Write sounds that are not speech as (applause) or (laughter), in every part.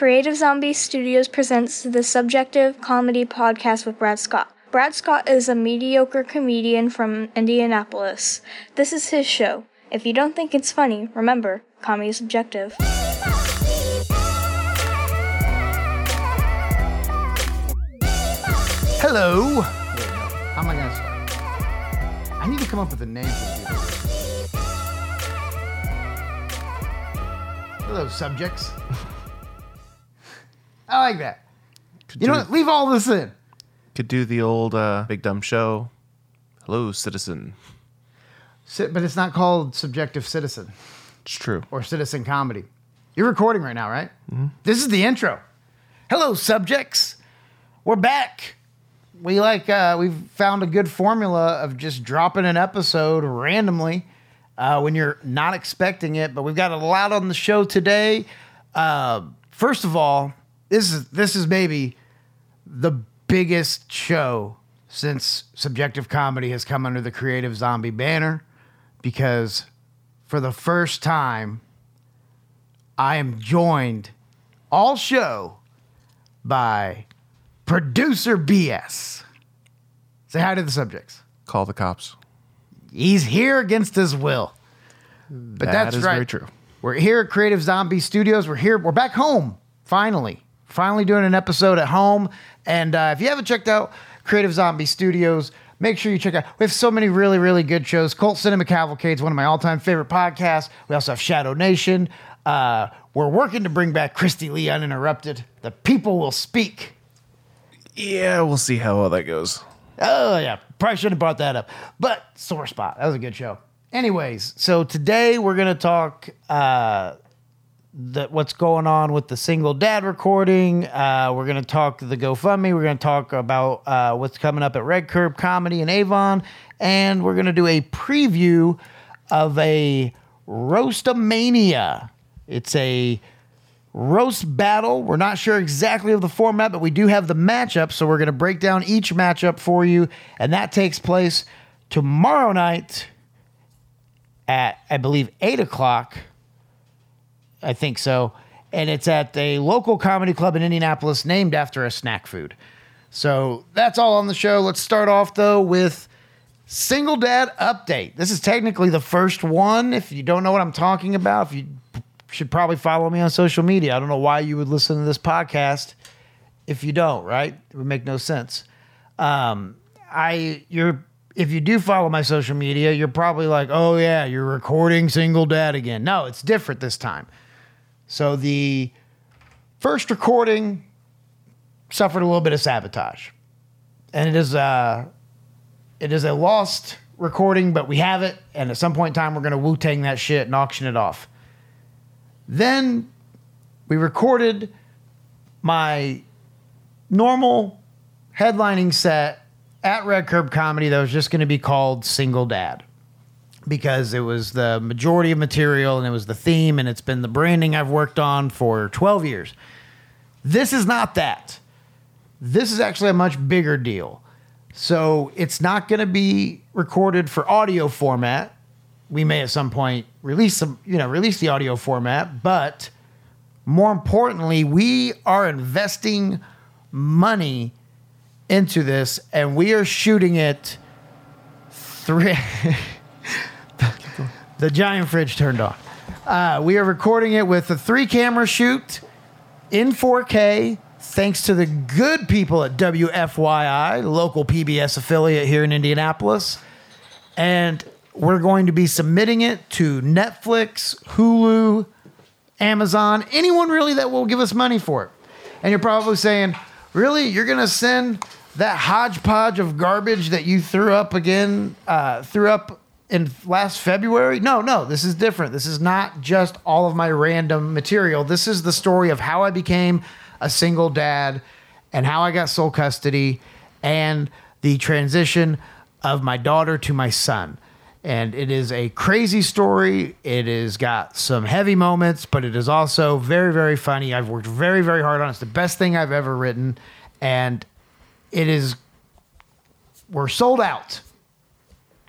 Creative Zombie Studios presents the Subjective Comedy Podcast with Brad Scott. Brad Scott is a mediocre comedian from Indianapolis. This is his show. If you don't think it's funny, remember, comedy is subjective. Hello. Wait, no. How am I gonna start? I need to come up with a name for the. Hello, subjects. (laughs) I like that. Could You know what? Leave all this in. Could do the old uh, Big Dumb Show. Hello, citizen. But it's not called subjective citizen It's true. or citizen comedy. You're recording right now, right? This is the intro. Hello, subjects. We're back. We like uh, we've found a good formula of just dropping an episode randomly uh, when you're not expecting it. But we've got a lot on the show today. Uh, first of all, this is this is maybe the biggest show since subjective comedy has come under the creative zombie banner because for the first time I am joined all show by producer BS. Say hi to the subjects. Call the cops. He's here against his will. But That that's is right. very true. We're here at Creative Zombie Studios. We're here. We're back home. Finally, finally doing an episode at home. And uh, if you haven't checked out Creative Zombie Studios, make sure you check out. We have so many really, really good shows. Cult Cinema Cavalcade is one of my all-time favorite podcasts. We also have Shadow Nation. Uh, we're working to bring back Christy Lee uninterrupted. The people will speak. Yeah, we'll see how well that goes. Oh yeah, probably shouldn't have brought that up. But sore spot. That was a good show. Anyways, so today we're gonna talk uh, the, what's going on with the single dad recording. Uh, we're gonna talk the GoFundMe. We're gonna talk about uh, what's coming up at Red Curb Comedy in Avon, and we're gonna do a preview of a Roastamania. It's a roast battle. We're not sure exactly of the format, but we do have the matchup. So we're going to break down each matchup for you. And that takes place tomorrow night at, I believe, 8 o'clock. I think so. And it's at a local comedy club in Indianapolis named after a snack food. So that's all on the show. Let's start off, though, with Single Dad Update. This is technically the first one. If you don't know what I'm talking about, if you should probably follow me on social media. I don't know why you would listen to this podcast if you don't, right? It would make no sense. Um, I you're if you do follow my social media, you're probably like, oh yeah, you're recording single dad again. No, it's different this time. So the first recording suffered a little bit of sabotage, and it is uh, it is a lost recording, but we have it, and at some point in time, we're gonna Wu Tang that shit and auction it off. Then we recorded my normal headlining set at Red Curb Comedy that was just going to be called Single Dad because it was the majority of material and it was the theme and it's been the branding I've worked on for 12 years. This is not that. This is actually a much bigger deal. So it's not going to be recorded for audio format. We may at some point release some, you know, release the audio format, but more importantly, we are investing money into this and we are shooting it three (laughs) the giant fridge turned on. Uh, we are recording it with a three camera shoot in 4K, thanks to the good people at WFYI, local PBS affiliate here in Indianapolis. And we're going to be submitting it to Netflix, Hulu, Amazon, anyone really that will give us money for it. And you're probably saying, really? You're going to send that hodgepodge of garbage that you threw up again, uh, threw up in last February? No, no, this is different. This is not just all of my random material. This is the story of how I became a single dad and how I got sole custody and the transition of my daughter to my son. And it is a crazy story. It has got some heavy moments, but it is also very, very funny. I've worked very, very hard on it. It's the best thing I've ever written. And it is, we're sold out.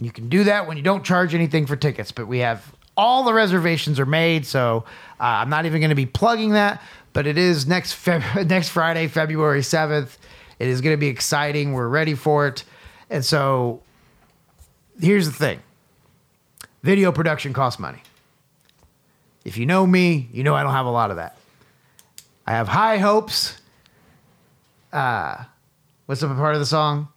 You can do that when you don't charge anything for tickets, but we have all the reservations are made. So uh, I'm not even going to be plugging that. but it is next Feb- (laughs) next Friday, February seventh. It is going to be exciting. We're ready for it, and so here's the thing: video production costs money. If you know me, you know I don't have a lot of that. I have high hopes. Uh, what's the part of the song?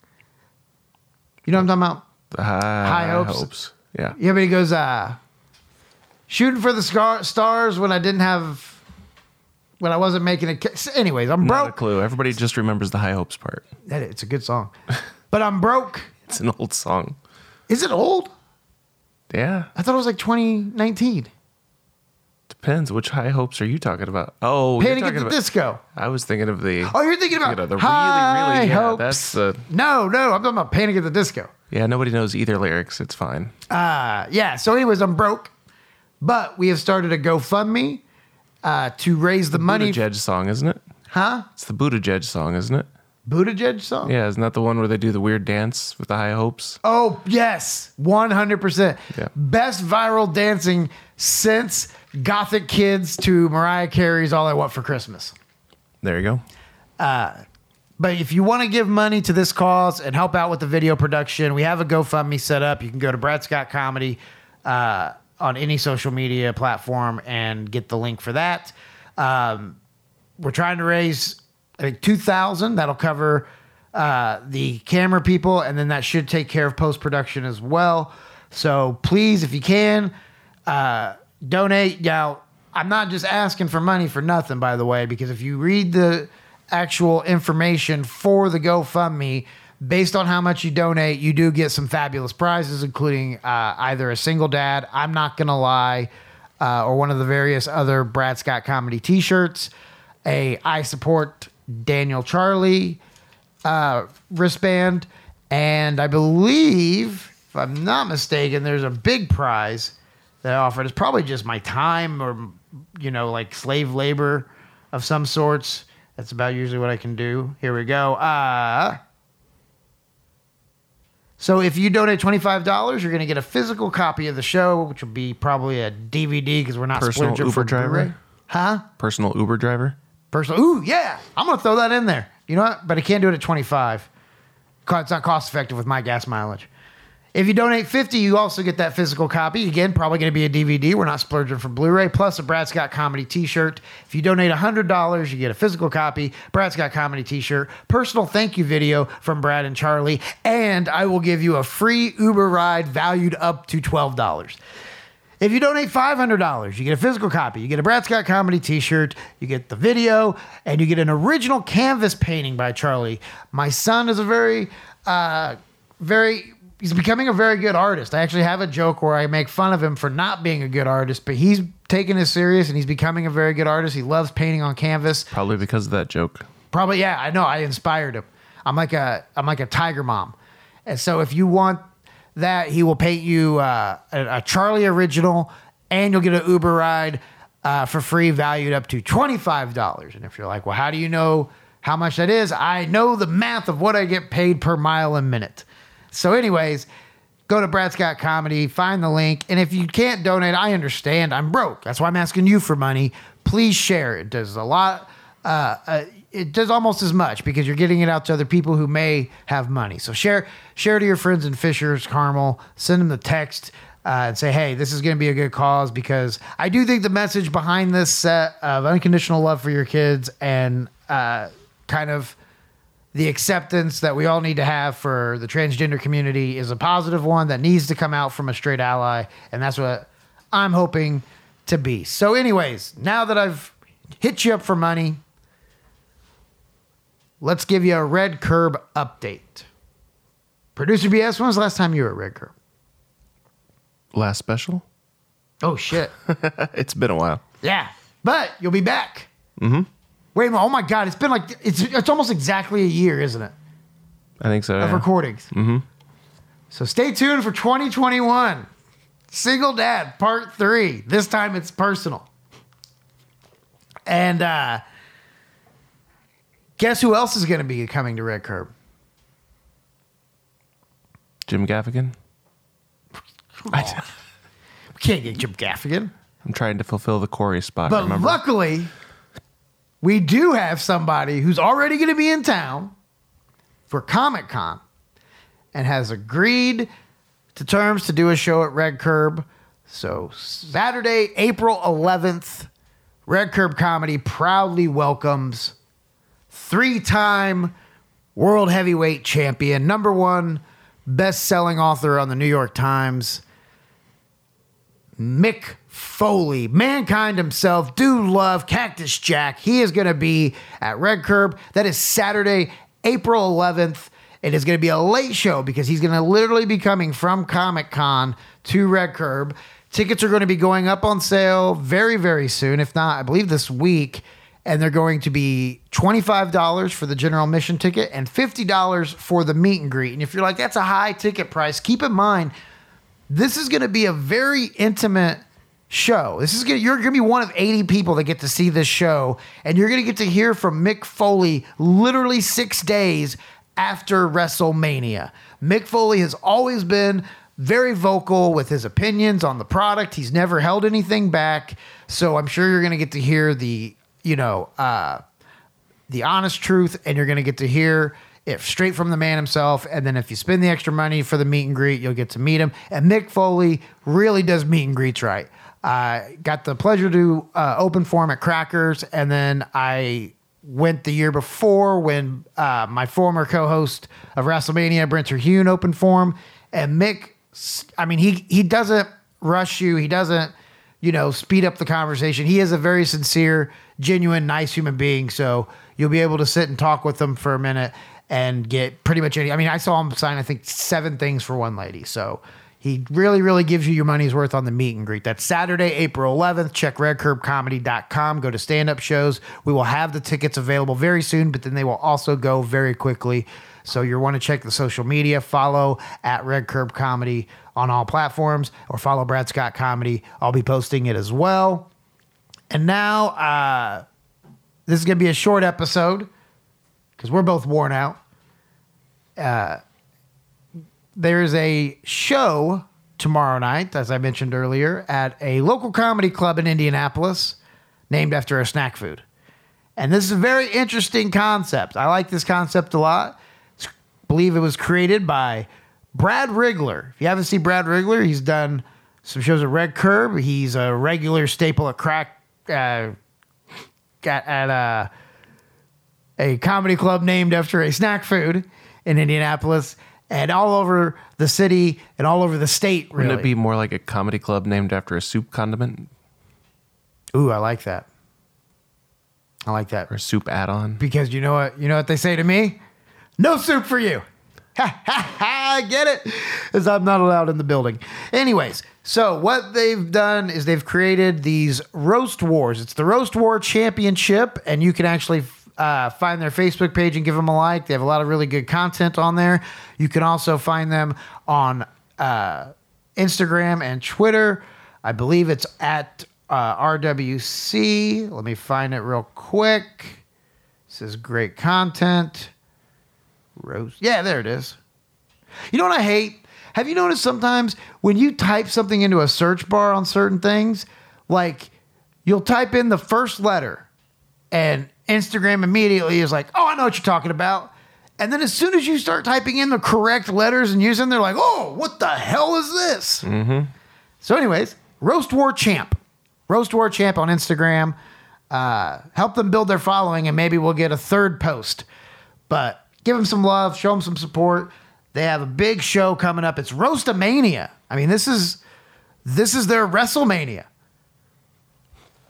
You know what I'm talking about? The high, hopes. Yeah. Yeah, but he goes, uh, shooting for the scar- stars when I didn't have, when I wasn't making it. ca- Anyways, I'm Not a broke. clue. Everybody just remembers the high hopes part. That- It's a good song, (laughs) but I'm broke. It's an old song. Is it old? Yeah. I thought it was like 2019. Depends. Which high hopes are you talking about? Oh, you're Panic at the about, Disco. I was thinking of the. Oh, you're thinking about Thinking of the really, High really- yeah, Hopes. that's the- no, no. I'm talking about Panic at the Disco. Yeah, nobody knows either lyrics. It's fine. Uh, yeah. So, anyways, I'm broke, but we have started a GoFundMe uh, to raise the money. Buttigieg song, isn't it? Huh? It's the Buttigieg song, isn't it? Buttigieg song? Yeah, isn't that the one where they do the weird dance with the high hopes? Oh, yes. 100%. Yeah. Best viral dancing since Gothic Kids to Mariah Carey's All I Want for Christmas. There you go. But if you want to give money to this cause and help out with the video production, we have a GoFundMe set up. You can go to Brad Scott Comedy uh, on any social media platform and get the link for that. Um, we're trying to raise I think two thousand. That'll cover uh, the camera people, and then that should take care of post production as well. So please, if you can, uh, donate. Now, I'm not just asking for money for nothing, by the way, because if you read the actual information for the GoFundMe, based on how much you donate, you do get some fabulous prizes, including uh, either a single dad, I'm not gonna lie, uh, or one of the various other Brad Scott comedy T-shirts, a I support Daniel Charlie uh, wristband, and I believe, if I'm not mistaken, there's a big prize that I offered. It's probably just my time or, you know, like slave labor of some sorts. That's about usually what I can do. Here we go. Uh, so if you donate $25, you're going to get a physical copy of the show, which will be probably a DVD because we're not Personal Uber for driver? Blu-ray. Huh? Personal Uber driver. Personal. Ooh, yeah. I'm gonna throw that in there. You know what? But I can't do it at 25. Co- It's not cost effective with my gas mileage. If you donate 50, you also get that physical copy. Again, probably going to be a DVD. We're not splurging for Blu-ray, plus a Brad Scott Comedy T-shirt. If you donate $100, you get a physical copy, Brad Scott Comedy T-shirt, personal thank you video from Brad and Charlie, and I will give you a free Uber ride valued up to $12. If you donate $500, you get a physical copy. You get a Brad Scott comedy t shirt, you get the video, and you get an original canvas painting by Charlie. My son is a very, uh, very, he's becoming a very good artist. I actually have a joke where I make fun of him for not being a good artist, but he's taking it serious and he's becoming a very good artist. He loves painting on canvas. Probably because of that joke. Probably, yeah, I know. I inspired him. I'm like a I'm like a tiger mom, and so if you want that, he will paint you uh, a, a Charlie original, and you'll get an Uber ride uh, for free, valued up to twenty five dollars. And if you're like, well, how do you know how much that is? I know the math of what I get paid per mile a minute. So, anyways. Go to Brad Scott Comedy, find the link, and if you can't donate, I understand. I'm broke. That's why I'm asking you for money. Please share. It does a lot. Uh, uh, it does almost as much because you're getting it out to other people who may have money. So share share to your friends in Fishers, Carmel. Send them the text uh, and say, hey, this is going to be a good cause because I do think the message behind this set of unconditional love for your kids and uh, kind of the acceptance that we all need to have for the transgender community is a positive one that needs to come out from a straight ally. And that's what I'm hoping to be. So, anyways, now that I've hit you up for money, let's give you a red curb update. Producer BS, when was the last time you were at Red Curb? Last special? Oh, shit. (laughs) it's been a while. yeah. But you'll be back. Mm-hmm. Wait a minute. Oh, my God. It's been like, it's, it's almost exactly a year, isn't it? I think so. of yeah. recordings. Mm-hmm. So stay tuned for 2021. Single Dad Part 3. This time it's personal. And uh, guess who else is going to be coming to Red Curb? Jim Gaffigan. I, We can't get Jim Gaffigan. I'm trying to fulfill the Corey spot. But remember? luckily, we do have somebody who's already going to be in town for Comic Con and has agreed to terms to do a show at Red Curb. So, Saturday, April 11th, Red Curb Comedy proudly welcomes three time world heavyweight champion, number one best selling author on the New York Times, Mick Foley, mankind himself, dude love, Cactus Jack. He is going to be at Red Curb. That is Saturday, April 11th. It is going to be a late show because he's going to literally be coming from Comic Con to Red Curb. Tickets are going to be going up on sale very, very soon. If not, I believe this week. And they're going to be $25 for the general admission ticket and $50 for the meet and greet. And if you're like, that's a high ticket price, keep in mind, this is going to be a very intimate show. This is gonna, you're going to be one of 80 people that get to see this show, and you're going to get to hear from Mick Foley literally six days after WrestleMania. Mick Foley has always been very vocal with his opinions on the product. He's never held anything back, so I'm sure you're going to get to hear the you know uh, the honest truth, and you're going to get to hear it straight from the man himself. And then if you spend the extra money for the meet and greet, you'll get to meet him. And Mick Foley really does meet and greets right. I got the pleasure to uh, open for him at Crackers, and then I went the year before when uh, my former co-host of WrestleMania, Brent Terhune, opened for him. And Mick, I mean, he he doesn't rush you. He doesn't, you know, speed up the conversation. He is a very sincere, genuine, nice human being. So you'll be able to sit and talk with him for a minute and get pretty much any. I mean, I saw him sign, I think, seven things for one lady. So he really, really gives you your money's worth on the meet and greet. That's Saturday, April 11th. Check redcurbcomedy.com. Go to stand up shows. We will have the tickets available very soon, but then they will also go very quickly. So you want to check the social media. Follow at Red Curb Comedy on all platforms or follow Brad Scott Comedy. I'll be posting it as well. And now, uh, this is going to be a short episode because we're both worn out. Uh, there's a show tomorrow night, as I mentioned earlier, at a local comedy club in Indianapolis named after a snack food. And this is a very interesting concept. I like this concept a lot. I believe it was created by Brad Rigler. If you haven't seen Brad Rigler, he's done some shows at Red Curb. He's a regular staple at Crack uh, at, at uh, a comedy club named after a snack food in Indianapolis and all over the city and all over the state. Really, Wouldn't it be more like a comedy club named after a soup condiment Ooh, I like that. I like that or a soup add-on? because you know what? You know what they say to me? No soup for you. (laughs) Ha ha ha! I get it, as I'm not allowed in the building. Anyways, so what they've done is they've created these roast wars. It's the roast war championship, and you can actually uh, find their Facebook page and give them a like. They have a lot of really good content on there. You can also find them on uh, Instagram and Twitter. I believe it's at uh, RWC. Let me find it real quick. This is great content. Rose. Yeah, there it is. You know what I hate? Have you noticed sometimes when you type something into a search bar on certain things, like you'll type in the first letter and Instagram immediately is like, oh, I know what you're talking about. And then as soon as you start typing in the correct letters and using they're like, oh, what the hell is this? Mm-hmm. So, anyways, Roast War Champ. Roast War Champ on Instagram. Uh, help them build their following, and maybe we'll get a third post. But give them some love, show them some support. They have a big show coming up. It's Roastamania. I mean, this is this is their WrestleMania.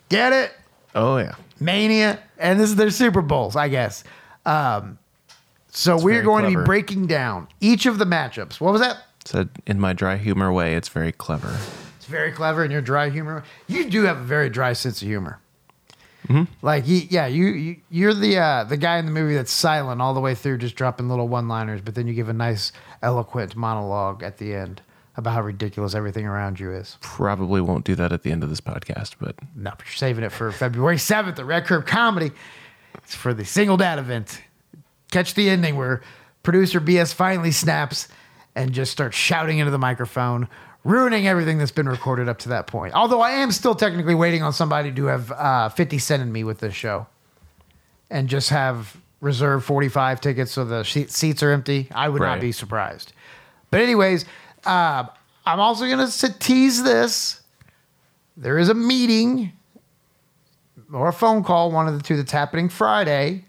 Get it? Oh yeah. Mania, and this is their Super Bowls, I guess. Um, so we're very going to clever. be breaking down each of the matchups. What was that? Said in my dry humor way, it's very clever. It's very clever in your dry humor. You do have a very dry sense of humor. Mm-hmm. Like, you, yeah, you, you you're the uh, the guy in the movie that's silent all the way through, just dropping little one liners, but then you give a nice, eloquent monologue at the end about how ridiculous everything around you is. Probably won't do that at the end of this podcast, but No, but you're saving it for February 7th at Red Curb Comedy. It's for the single dad event. Catch the ending where producer BS finally snaps and just starts shouting into the microphone, ruining everything that's been recorded up to that point. Although I am still technically waiting on somebody to have uh, 50 Cent in me with this show. and just have reserved 45 tickets so the seats are empty, I would not be surprised. But, anyways, uh, I'm also going to tease this. There is a meeting or a phone call, one of the two that's happening Friday.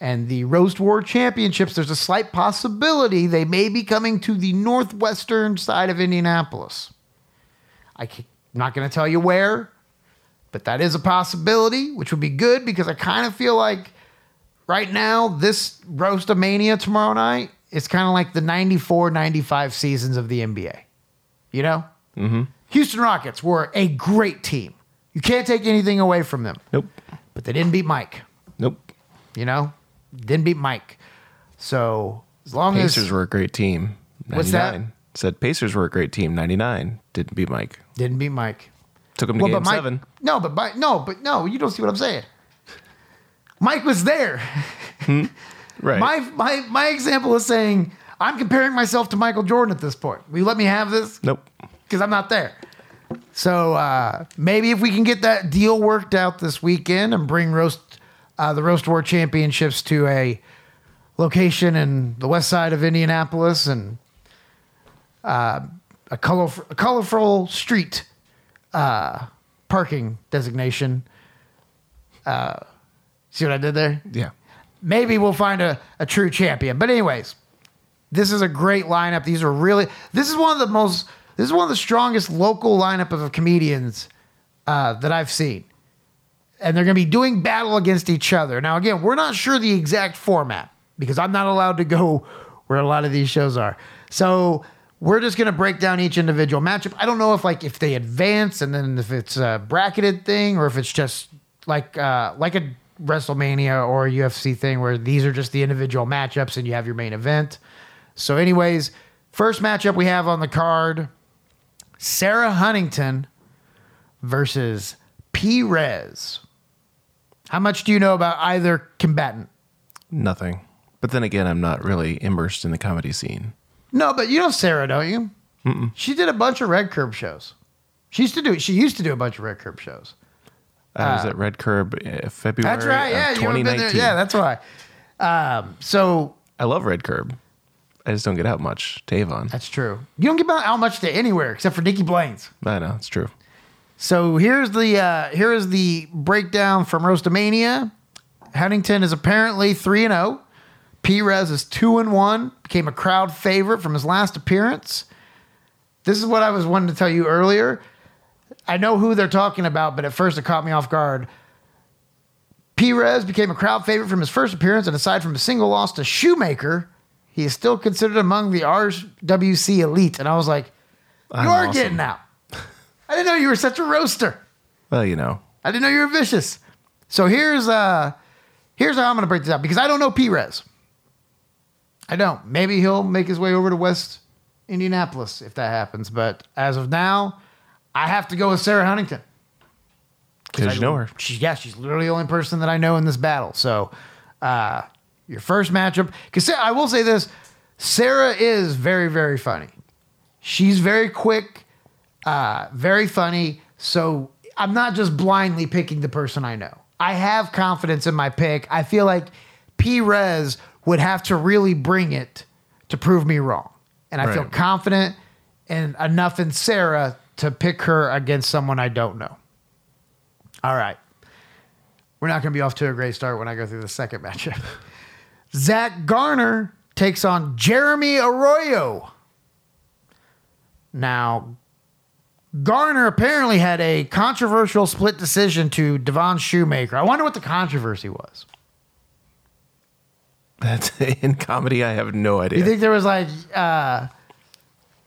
And the Roast War Championships, there's a slight possibility they may be coming to the northwestern side of Indianapolis. I'm not going to tell you where, but that is a possibility, which would be good because I kind of feel like right now, this Roastamania tomorrow night is kind of like the 94 95 seasons of the NBA. You know? Mm-hmm. Houston Rockets were a great team. You can't take anything away from them, Nope. but they didn't beat Mike. Nope. You know? Didn't beat Mike. So as long Pacers as Pacers were a great team. 99. What's that? Said Pacers were a great team. 99. Didn't beat Mike. didn't beat Mike. Took him to game but Mike, seven. No, but Mike, no, but no, you don't see what I'm saying. Mike was there. (laughs) Right. My my my example is saying I'm comparing myself to Michael Jordan at this point. Will you let me have this? nope. Because I'm not there. So uh, maybe if we can get that deal worked out this weekend and bring roast uh, the roast war championships to a location in the west side of Indianapolis and uh, a colorful a colorful street uh, parking designation. Uh, see what I did there? Yeah. Maybe we'll find a, a true champion. But anyways, this is a great lineup. These are really this is one of the most this is one of the strongest local lineup of comedians uh, that I've seen. And they're going to be doing battle against each other. Now, again, we're not sure the exact format because I'm not allowed to go (laughs) where a lot of these shows are. So we're just going to break down each individual matchup. I don't know if like if they advance and then if it's a bracketed thing or if it's just like uh, like a WrestleMania or UFC thing where these are just the individual matchups and you have your main event. So, anyways, first matchup we have on the card: Sarah Huntington versus P. Rez. How much do you know about either combatant? Nothing. But then again, I'm not really immersed in the comedy scene. No, but you know Sarah, don't you? She did a bunch of Red Curb shows. She used to do. She used to do a bunch of Red Curb shows. I was at Red Curb uh, February That's right. Yeah, you haven't been there. 2019. Yeah, that's why. Um, so I love Red Curb. I just don't get out much to Avon. that's true. You don't get out much to anywhere except for Nicky Blaine's. I know, it's true. So here's the uh, here is the breakdown from Roastamania. Huntington is apparently three and zero. Perez is two and one. Became a crowd favorite from his last appearance. This is what I was wanting to tell you earlier. I know who they're talking about, but at first it caught me off guard. Perez became a crowd favorite from his first appearance, and aside from a single loss to Shoemaker, he is still considered among the RWC elite. And I was like, I'm "You are awesome. getting out." I didn't know you were such a roaster. Well, you know, I didn't know you were vicious. So here's uh here's how I'm gonna break this out because I don't know Perez. I don't. Maybe he'll make his way over to West Indianapolis if that happens. But as of now, I have to go with Sarah Huntington. because you know her. She, yeah, she's literally the only person that I know in this battle. So, uh, your first matchup, because I will say this: Sarah is very, very funny. She's very quick, uh, very funny. So I'm not just blindly picking the person I know. I have confidence in my pick. I feel like P. Rez would have to really bring it to prove me wrong, and I feel confident and enough in Sarah to pick her against someone I don't know. All right. We're not going to be off to a great start when I go through the second matchup. (laughs) Zach Garner takes on Jeremy Arroyo. Now, Garner apparently had a controversial split decision to Devon Shoemaker. I wonder what the controversy was. That's (laughs) in comedy. I have no idea. You think there was like, uh,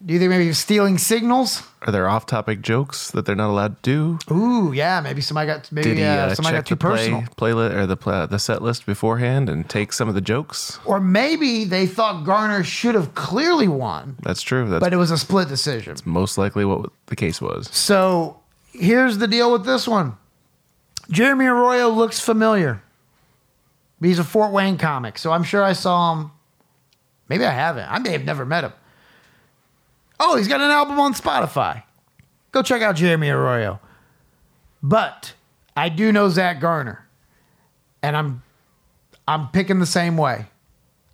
do you think maybe he was stealing signals? Are there off-topic jokes that they're not allowed to do? Ooh, yeah, maybe somebody got maybe Did he uh, uh, somebody got too the play, personal. playlist or the the set list beforehand and take some of the jokes? Or maybe they thought Garner should have clearly won, That's true. That's but it was a split decision. most likely what the case was. So here's the deal with this one. Jeremy Arroyo looks familiar. He's a Fort Wayne comic, so I'm sure I saw him. Maybe I haven't. I may have never met him. Oh, he's got an album on Spotify. Go check out Jeremy Arroyo. But I do know Zach Garner. And I'm I'm picking the same way.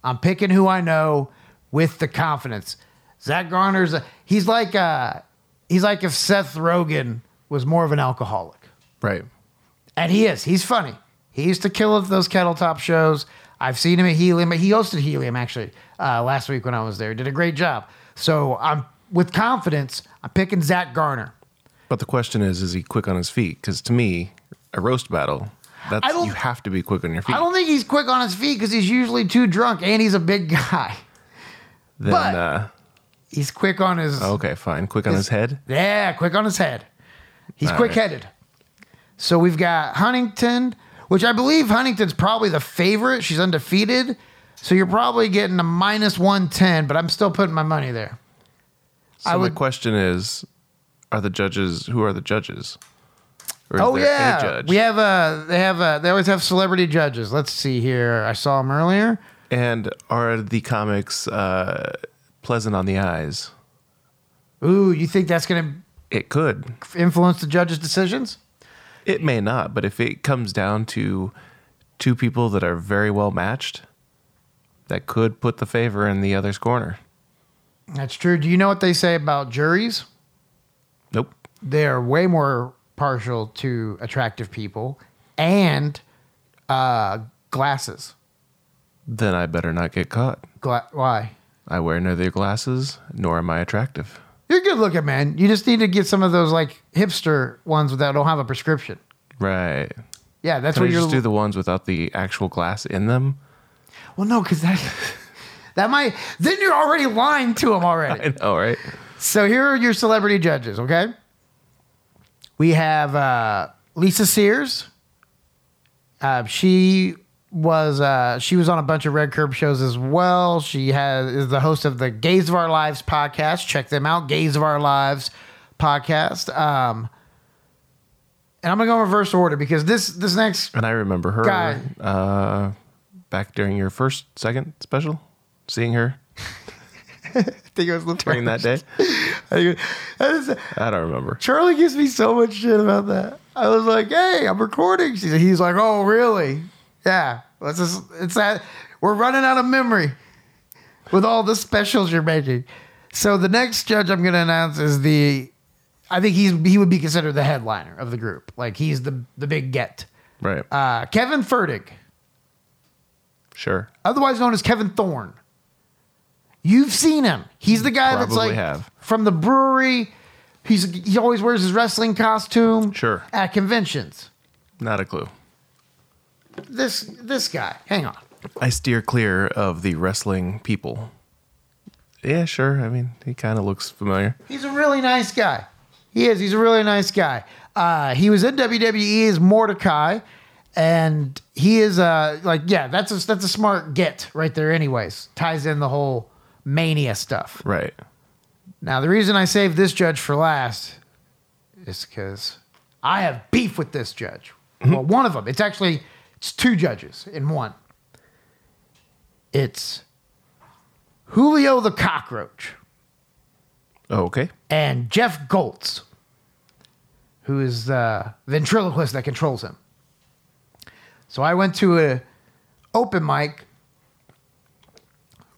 I'm picking who I know with the confidence. Zach Garner's a, he's like uh he's like if Seth Rogen was more of an alcoholic. Right. And he is. He's funny. He used to kill those kettle top shows. I've seen him at Helium. He hosted Helium actually uh, last week when I was there. Did a great job. So I'm with confidence. I'm picking Zach Garner. But the question is, is he quick on his feet? Because to me, a roast battle, that's you have to be quick on your feet. I don't think he's quick on his feet because he's usually too drunk and he's a big guy. then but- uh, He's quick on his okay, fine. Quick on his head. Yeah, quick on his head. He's All quick headed. So we've got Huntington, which I believe Huntington's probably the favorite. She's undefeated. So you're probably getting a minus 110, but I'm still putting my money there. So I would- question is, are the judges? Who are the judges? Or is Oh yeah, judge? we have a. They have a. They always have celebrity judges. Let's see here. I saw them earlier. And are the comics uh, pleasant on the eyes? Ooh, you think that's gonna? It could. influence the judges' decisions? It may not, but if it comes down to two people that are very well matched, that could put the favor in the other's corner. That's true. Do you know what they say about juries? Nope. they're way more partial to attractive people and uh, glasses. Then I better not get caught. Gla- why? I wear neither glasses nor am I attractive. You're good looking, man. You just need to get some of those like hipster ones that don't have a prescription. Right. Yeah, that's Can I what you're. You just do the ones without the actual glass in them? Well, no, because that (laughs) that might then you're already lying to them already. (laughs) I know, right? So here are your celebrity judges, okay? We have uh, Lisa Sears. Uh, she was uh, she was on a bunch of Red Curb shows as well. She has is the host of the Gays of Our Lives podcast. Check them out, Gays of Our Lives podcast. Um, and I'm gonna go in reverse order because this this next And I remember her Guy. uh, back during your first, second special, seeing her I (laughs) think it was the during that day. (laughs) I it- I don't remember. Charlie gives me so much shit about that. I was like, "Hey, I'm recording." She's, he's like, "Oh, really? Yeah. Let's just. It's that we're running out of memory with all the specials you're making." So the next judge I'm going to announce is the. I think he's he would be considered the headliner of the group. Like he's the the big get. Right. Uh, Kevin Fertig, sure. otherwise known as Kevin Thorne. You've seen him. He's the guy that's Probably like have. from the brewery. He's he always wears his wrestling costume. Sure. At conventions. Not a clue. This this guy. Hang on. I steer clear of the wrestling people. Yeah, sure. I mean, he kind of looks familiar. He's a really nice guy. He is. He's a really nice guy. Uh, he was in WWE as Mordecai, and he is uh like yeah, that's a that's a smart get right there. Anyways, ties in the whole mania stuff. Right. Now, the reason I saved this judge for last is because I have beef with this judge. Well, one of them. It's actually it's two judges in one. It's Julio the Cockroach Oh, okay. and Jeff Goltz, who is the ventriloquist that controls him. So I went to a open mic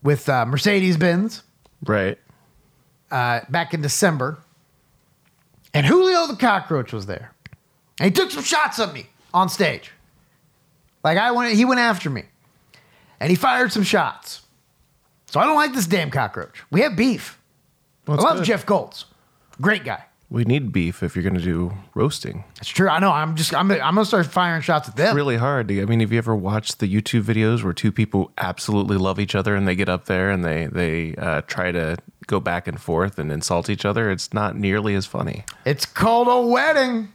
with uh, Mercedes Benz Right. uh, back in December, and Julio the Cockroach was there. And he took some shots at me on stage. Like I went, he went after me, and he fired some shots. So I don't like this damn cockroach. We have beef. Well, I love good. Jeff Goltz, great guy. We need beef if you're going to do roasting. It's true. I know. I'm just. I'm. I'm gonna start firing shots at them. It's really hard. I mean, have you ever watched the YouTube videos where two people absolutely love each other and they get up there and they they uh, try to go back and forth and insult each other? It's not nearly as funny. It's called a wedding.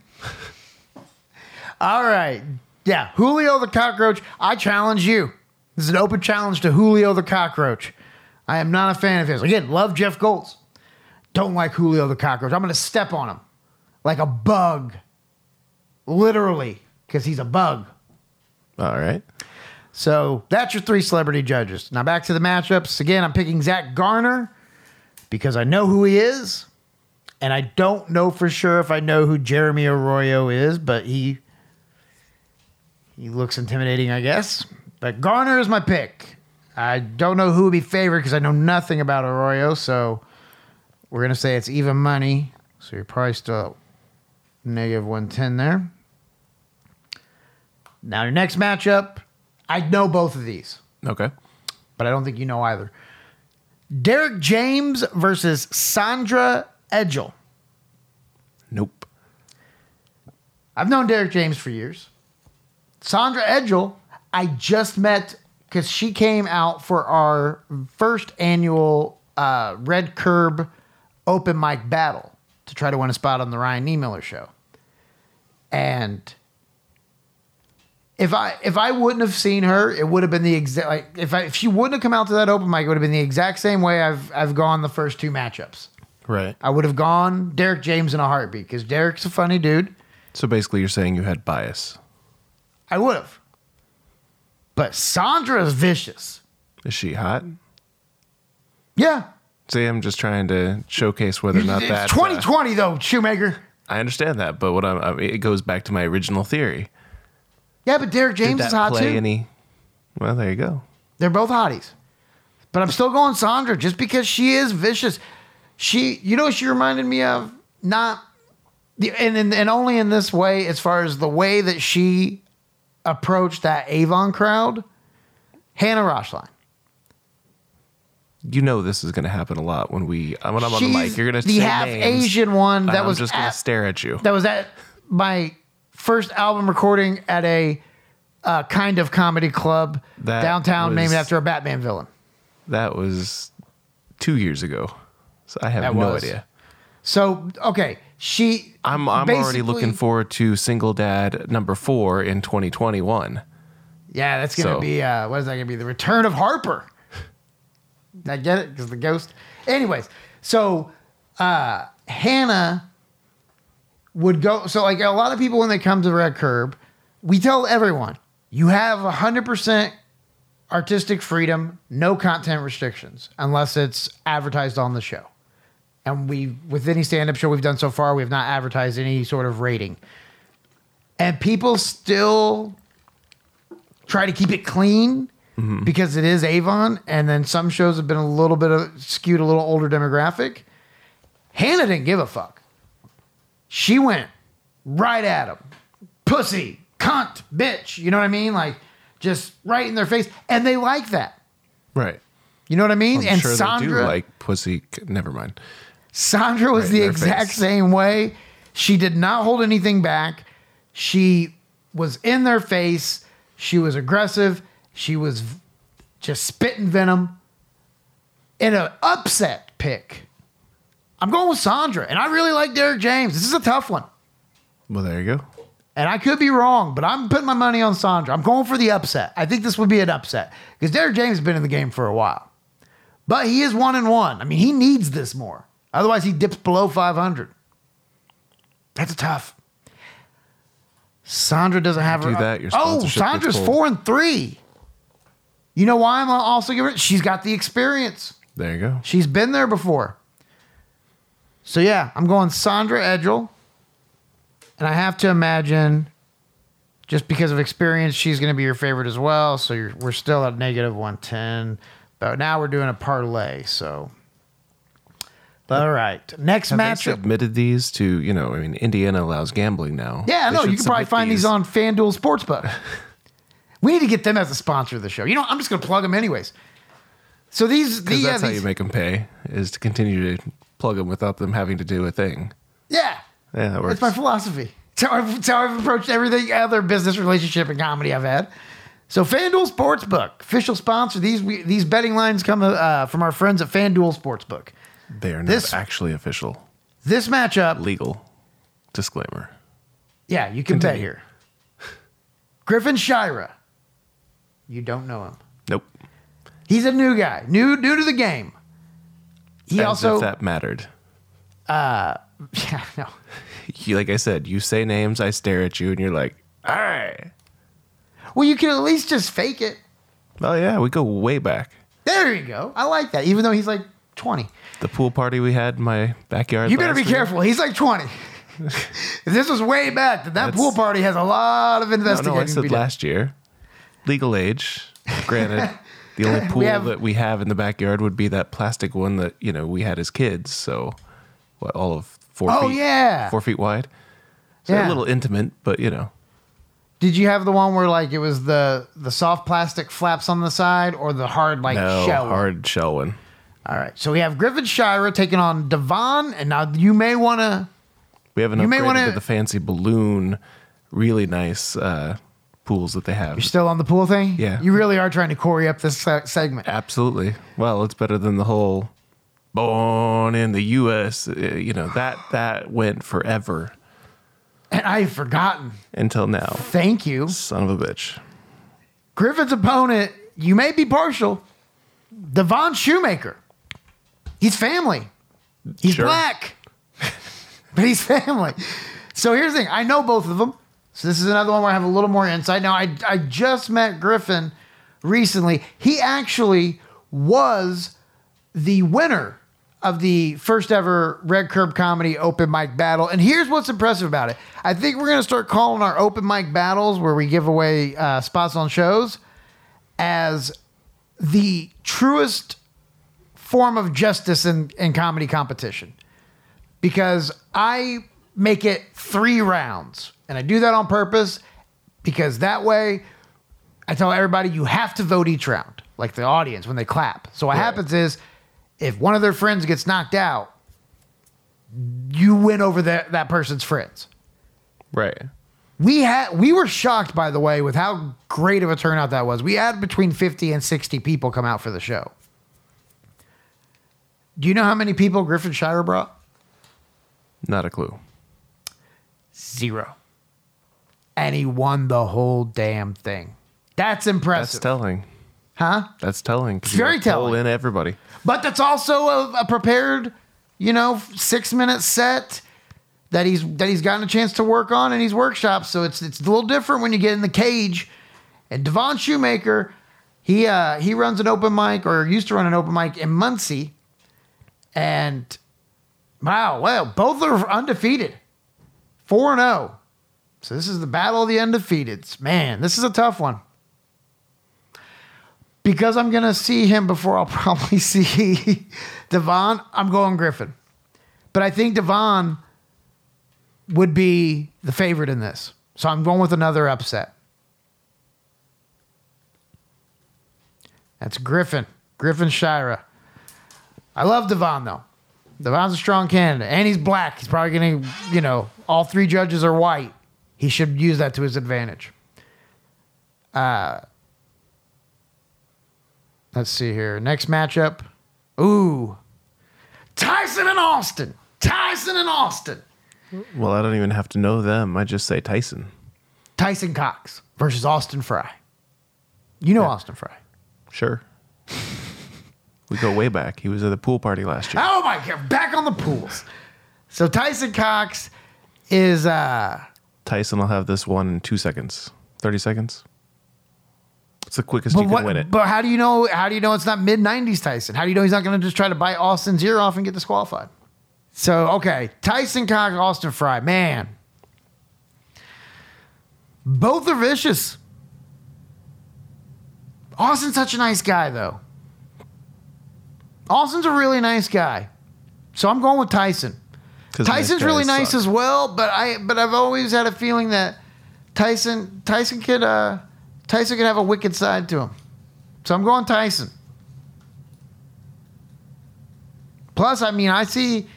All right. Yeah, Julio the cockroach. I challenge you. This is an open challenge to Julio the cockroach. I am not a fan of his. Again, love Jeff Goltz. Don't like Julio the cockroach. I'm going to step on him like a bug. Literally, because he's a bug. All right. So that's your three celebrity judges. Now back to the matchups. Again, I'm picking Zach Garner because I know who he is. And I don't know for sure if I know who Jeremy Arroyo is, but he he looks intimidating, I guess. But Garner is my pick. I don't know who would be favored because I know nothing about Arroyo. So we're gonna say it's even money. So you're probably still negative one ten there. Now your next matchup, I know both of these, Okay. but I don't think you know either. Derek James versus Sandra Edgel. Nope. I've known Derek James for years. Sandra Edgel, I just met because she came out for our first annual uh, Red Curb open mic battle to try to win a spot on the Ryan Niemiller show. And if I if I wouldn't have seen her, it would have been the exact like if I if she wouldn't have come out to that open mic, it would have been the exact same way I've I've gone the first two matchups. Right. I would have gone Derek James in a heartbeat because Derek's a funny dude. So basically, you're saying you had bias. I would have. But Sandra is vicious. Is she hot? Yeah. See, I'm just trying to showcase whether or not it's that. Uh, 2020 though, Shoemaker. I understand that, but what I'm, I mean, it goes back to my original theory. Yeah, but Derek James is hot play too. any? Well, there you go. They're both hotties. But I'm still going Sandra just because she is vicious. She, you know, what she reminded me of not, the and and, and only in this way, as far as the way that she approached that Avon crowd. Hannah Rochline. You know this is going to happen a lot when we when I'm on the She's mic. You're going to the half names, Asian one and that I'm was just going at- to stare at you. that was at my first album recording at a uh, kind of comedy club That downtown was- named after a Batman villain. That was two years ago, so I have That no was. idea. So okay, she. I'm I'm already basically- looking forward to Single Dad number four in 2021. Yeah, that's gonna So- be uh, what is that gonna be? The return of Harper. I get it because the ghost. Anyways, so uh, Hannah would go. So like a lot of people when they come to Red Curb, we tell everyone you have hundred percent artistic freedom, no content restrictions, unless it's advertised on the show. And we, with any stand-up show we've done so far, we have not advertised any sort of rating. And people still try to keep it clean Mm-hmm. because it is Avon, and then some shows have been a little bit of skewed a little older demographic. Hannah didn't give a fuck. She went right at him, pussy, cunt, bitch. You know what I mean? Like just right in their face, and they like that. Right. You know what I mean? I'm and sure Sandra, they do like pussy. Never mind. Sandra was Right the exact face. same way. She did not hold anything back. She was in their face. She was aggressive. She was just spitting venom. In an upset pick, I'm going with Sandra, and I really like Derek James. This is a tough one, Well, there you go. and I could be wrong, but I'm putting my money on Sandra. I'm going for the upset. I think this would be an upset because Derek James has been in the game for a while, but he is one and one. I mean, he needs this more. Otherwise, he dips below 500. That's tough. Sandra doesn't have Do her. that, oh, Sandra's four and three. You know why I'm also giving it? She's got the experience. There you go. She's been there before. So yeah, I'm going Sandra Edgel. And I have to imagine, just because of experience, she's going to be your favorite as well. So you're, we're still at negative 110. But now we're doing a parlay. So, all right. Next Have they matchup. submitted these to you know? I mean, Indiana allows gambling now. Yeah, They no, you can probably find these on FanDuel Sportsbook. (laughs) we need to get them as a sponsor of the show. You know, I'm just going to plug them anyways. So these, the, yeah, that's how these- you make them pay is to continue to plug them without them having to do a thing. yeah, Yeah, that works. That's my philosophy. It's how, I've, it's how I've approached everything other business relationship and comedy I've had. So FanDuel Sportsbook, official sponsor. These we, these betting lines come uh, from our friends at FanDuel Sportsbook. they are not this- actually official. This matchup, Legal disclaimer. yeah, you can bet Continue. here. Griffin Shira. You don't know him. Nope. He's a new guy, new new to the game. He As also, if that mattered. Uh, (laughs) yeah, no. You, like I said, you say names, I stare at you, and you're like, all right. Well, you can at least just fake it. Oh yeah, we go way back. There you go. I like that, even though he's like twenty. The pool party we had in my backyard. You better be year. careful. He's like 20. if (laughs) this was way back, then that That's- pool party has a lot of No, investigating no, I to said last year. Legal age. Granted, (laughs) the only pool have- that we have in the backyard would be that plastic one that you know we had as kids. So, what all of four Oh, feet? yeah. four feet wide. So Yeah. a little intimate, but you know, Did you have the one where like it was the the soft plastic flaps on the side or the hard like no shell? hard shell one. All right. So we have Griffin Shira taking on Devon, and now you may want to. We haven't You may wanna- to the fancy balloon, really nice uh, pools that they have. You're still on the pool thing. Yeah. You really are trying to Corey up this se- segment. Absolutely. Well, it's better than the whole born in the U.S. uh, You know that that went forever And I've forgotten. until now. Thank you. Son of a bitch. Griffin's opponent, you may be partial. Devon Shoemaker. He's family. He's Sure. black, (laughs) but he's family. So here's the thing I know both of them. So this is another one where I have a little more insight. Now, I, I just met Griffin recently. He actually was the winner of the first ever Red Curb Comedy open mic battle. And here's what's impressive about it I think we're going to start calling our open mic battles where we give away uh, spots on shows as the truest form of justice in, in comedy competition because I make it three rounds. And I do that on purpose because that way I tell everybody you have to vote each round, like the audience when they clap. So what Right. happens is if one of their friends gets knocked out, you win over that, that person's friends. Right. We had we were shocked by the way with how great of a turnout that was. We had between 50 and 60 people come out for the show. Do you know how many people Griffin Shire brought? Not a clue. Zero. And he won the whole damn thing. That's impressive. That's telling. huh? That's telling. It's very you gotta pull telling. in everybody. But that's also a, a prepared, you know, six minute set that he's that he's gotten a chance to work on in his workshops. So it's it's a little different when you get in the cage. And Devon Shoemaker, he uh, he runs an open mic or used to run an open mic in Muncie. And wow, well, both are undefeated. 4 and 0. So this is the battle of the undefeateds. Man, this is a tough one because I'm gonna see him before I'll (laughs) probably see Devon, I'm going Griffin. But I think Devon would be the favorite in this. So I'm going with another upset. That's Griffin. Griffin Shira. I love Devon though. Devon's a strong candidate. And he's black. He's probably gonna, you know, all three judges are white. He should use that to his advantage. Uh, let's see here. Next matchup. Ooh. Tyson and Austin. Tyson and Austin. Well, I don't even have to know them. I just say Tyson. Tyson Cox versus Austin Fry. You know Austin Fry. Sure. we go way back. He was at the pool party last year. Oh my god, back on the pools. So Tyson Cox is uh Tyson will have this one in two seconds, thirty seconds. It's the quickest you can what, win it. but how do you know how do you know it's not mid 90s Tyson? How do you know he's not going to just try to bite Austin's ear off and get disqualified? So, okay, Tyson Cox, Austin Fry, man. Both are vicious. Austin's such a nice guy though. Austin's a really nice guy. So I'm going with Tyson. Tyson's really nice suck. as well, but I but I've always had a feeling that Tyson Tyson could uh Tyson could have a wicked side to him. So I'm going Tyson. Plus, I mean, I see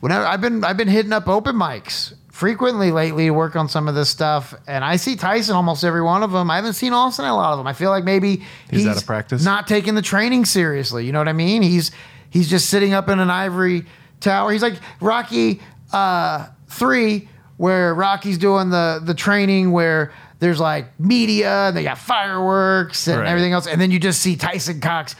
whenever I've been I've been hitting up open mics frequently lately to work on some of this stuff, and I see Tyson almost every one of them. I haven't seen Austin a lot of them. I feel like maybe He's out of practice? not taking the training seriously. You know what I mean? He's he's just sitting up in an ivory tower. He's like Rocky uh, three, where Rocky's doing the the training where there's like media, and they got fireworks and Right. everything else, and then you just see Tyson Cox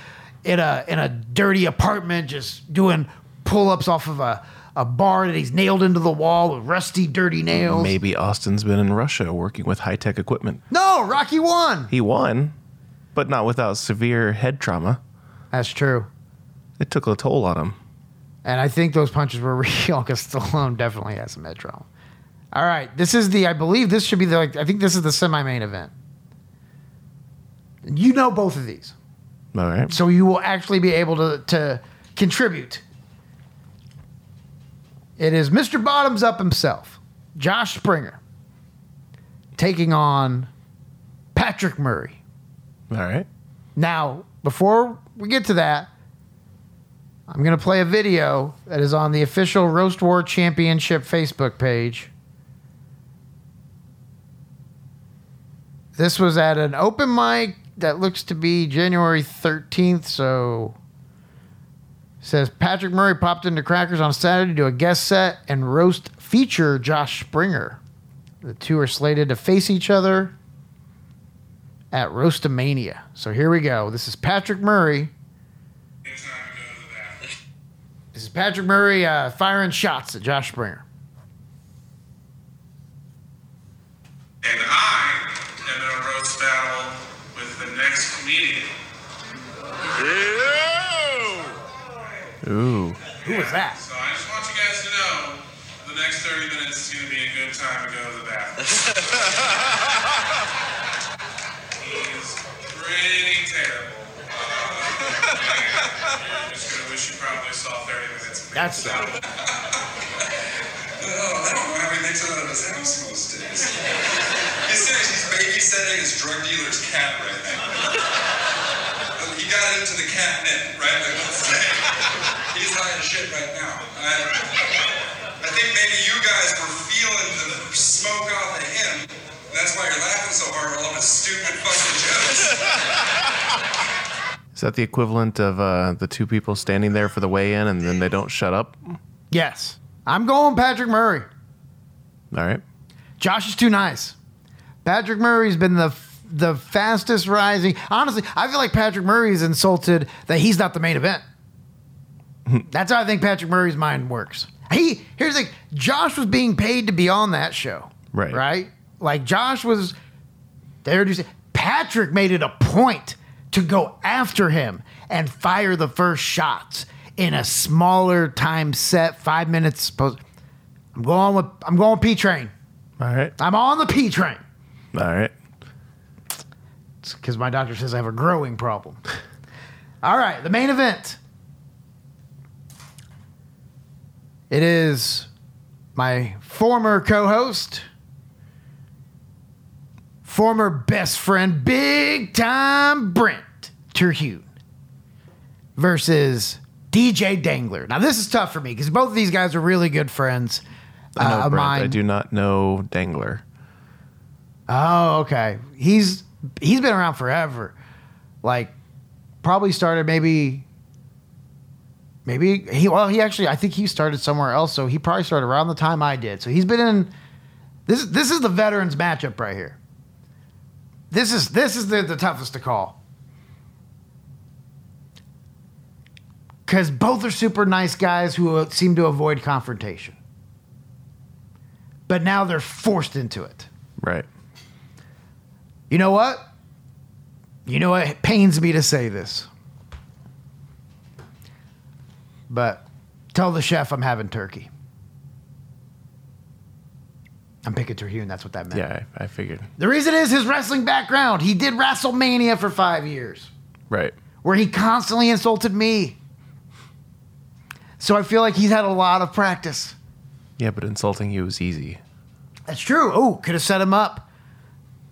in a in a dirty apartment just doing pull ups off of a. A bar that he's nailed into the wall with rusty, dirty nails. Maybe Austin's been in Russia working with high tech equipment. No, Rocky won. He won, but not without severe head trauma. That's true. It took a toll on him. And I think those punches were (laughs) real because Stallone definitely has a trauma. All right, this is the. I believe this should be the. Like, I think this is the semi-main event. You know both of these. All right. So you will actually be able to, to contribute. It is Mr. Bottoms Up himself, Josh Springer, taking on Patrick Murray. All right. Now, before we get to that, I'm going to play a video that is on the official Roast War Championship Facebook page. This was at an open mic that looks to be January 13th, so says Patrick Murray popped into Crackers on Saturday to do a guest set and roast feature Josh Springer. The two are slated to face each other at Roastamania. So here we go. This is Patrick Murray. This is Patrick Murray uh, firing shots at Josh Springer. And I am in a roast battle with the next comedian. Ooh. Who was that? So I just want you guys to know the next 30 minutes is going to be a good time to go to the bathroom. (laughs) He's pretty terrible. You're just going to wish you probably saw 30 minutes. That's So, (laughs) I don't know how he makes out of his house most days. He's serious. He's babysitting his drug dealer's cat right now. He got into the catnip, right? Like, let's say. He's high as shit right now. I, I think maybe you guys were feeling the smoke off of him. And that's why you're laughing so hard at all of his stupid fucking jokes. Is that the equivalent of uh, the two people standing there for the weigh in and then they don't shut up? Yes. I'm going Patrick Murray. All right. Josh is too nice. Patrick Murray's been the the fastest rising. Honestly, I feel like Patrick Murray's insulted that he's not the main event. That's how I think Patrick Murray's mind works. He here's the thing: Josh was being paid to be on that show, Right. Right? Like Josh was there to say. Patrick made it a point to go after him and fire the first shots in a smaller time set, five minutes. Supposed. I'm going with I'm going P train. All right. I'm on the P train All right. It's because my doctor says I have a growing problem. (laughs) All right, the main event. It is my former co host, former best friend, big time Brent Terhune versus DJ Dangler. Now, this is tough for me because both of these guys are really good friends. I know uh, Brent. mine. I do not know Dangler. Oh, okay. He's he's been around forever. Like probably started maybe maybe he well he actually I think he started somewhere else so he probably started around the time I did. So he's been in this this is the veterans matchup right here. This is this is the, the toughest to call. Cuz both are super nice guys who uh, seem to avoid confrontation. But now they're forced into it. Right. You know what? You know what? It pains me to say this. But tell the chef I'm having turkey. I'm picking Terhune. That's what that meant. Yeah, I, I figured. The reason is his wrestling background. He did WrestleMania for five years, Right. where he constantly insulted me. So I feel like he's had a lot of practice. Yeah, but insulting you is easy. That's true. Oh, could have set him up.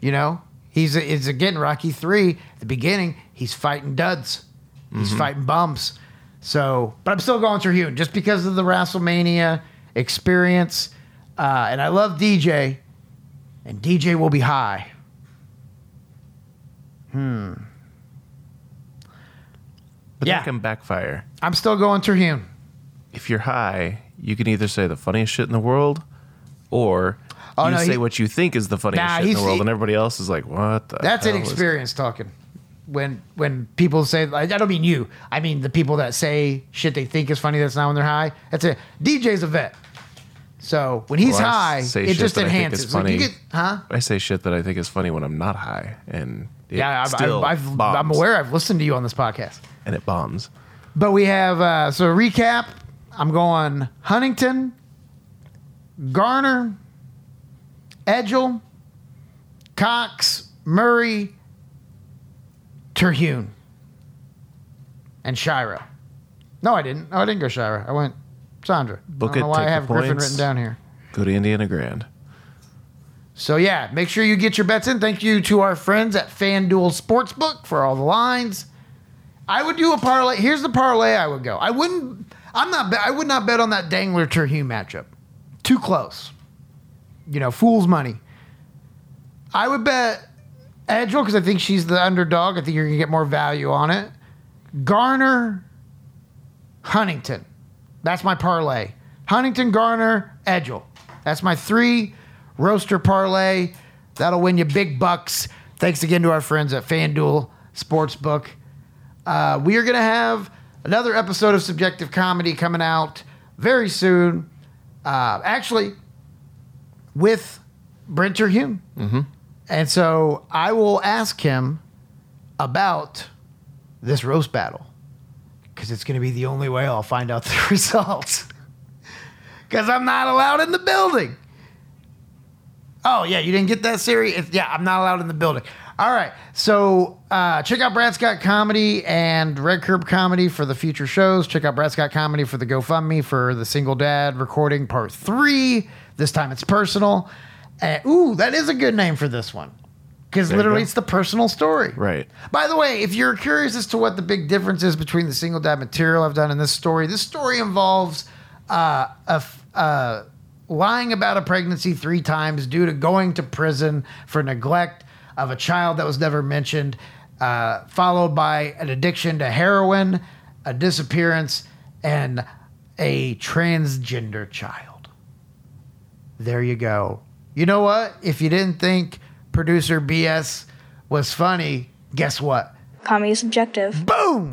You know, he's it's again Rocky three. At the beginning, he's fighting duds. He's mm-hmm. fighting bums. So, but I'm still going Terhune just because of the WrestleMania experience. Uh, and I love DJ, and DJ will be high. Hmm. But Yeah. that can backfire. I'm still going Terhune. If you're high, you can either say the funniest shit in the world or Oh, you no, say he- what you think is the funniest Nah, shit in the world, he- and everybody else is like, "What?" The That's hell experience talking. When when people say I don't mean you. I mean the people that say shit they think is funny that's not when they're high. That's it. DJ's a vet. So when he's Well, high, it just I enhances. Like, you get- huh? I say shit that I think is funny when I'm not high, and Yeah, I've, still I've, I've, bombs, I'm aware. I've listened to you on this podcast. and it bombs. But we have uh, so recap. I'm going Huntington, Garner, Edgel, Cox, Murray, Terhune and Shira. No, I didn't. No, I didn't go Shira. I went Sandra. Book I don't it, know why take I the have Griffin points. written down here. Go to Indiana Grand. So yeah, make sure you get your bets in. Thank you to our friends at FanDuel Sportsbook for all the lines. I would do a parlay. Here's the parlay I would go. I wouldn't. I'm not. I would not bet on that Dangler Terhune matchup. Too close. You know, fool's money. I would bet Edgel because I think she's the underdog. I think you're gonna get more value on it. Garner, Huntington. That's my parlay. Huntington, Garner, Edgel. That's my three roaster parlay. That'll win you big bucks. Thanks again to our friends at FanDuel Sportsbook. Uh, we are going to have another episode of Subjective Comedy coming out very soon. Uh, actually, with Brent Terhune. Mm-hmm. And so I will ask him about this roast battle because it's going to be the only way I'll find out the (laughs) results. Because I'm not allowed in the building. Oh, yeah, you didn't get that, Siri? It's, yeah, I'm not allowed in the building. All right, so uh, check out Brad Scott Comedy and Red Curb Comedy for the future shows. Check out Brad Scott Comedy for the GoFundMe for the Single Dad recording part three. This time it's personal. And, ooh, that is a good name for this one. Because literally it's the personal story. Right. By the way, if you're curious as to what the big difference is between the single dad material I've done and this story, this story involves uh, a f- uh, lying about a pregnancy three times due to going to prison for neglect of a child that was never mentioned, uh, followed by an addiction to heroin, a disappearance, and a transgender child. There you go. You know what? If you didn't think producer BS was funny, guess what? Comedy is subjective. Boom!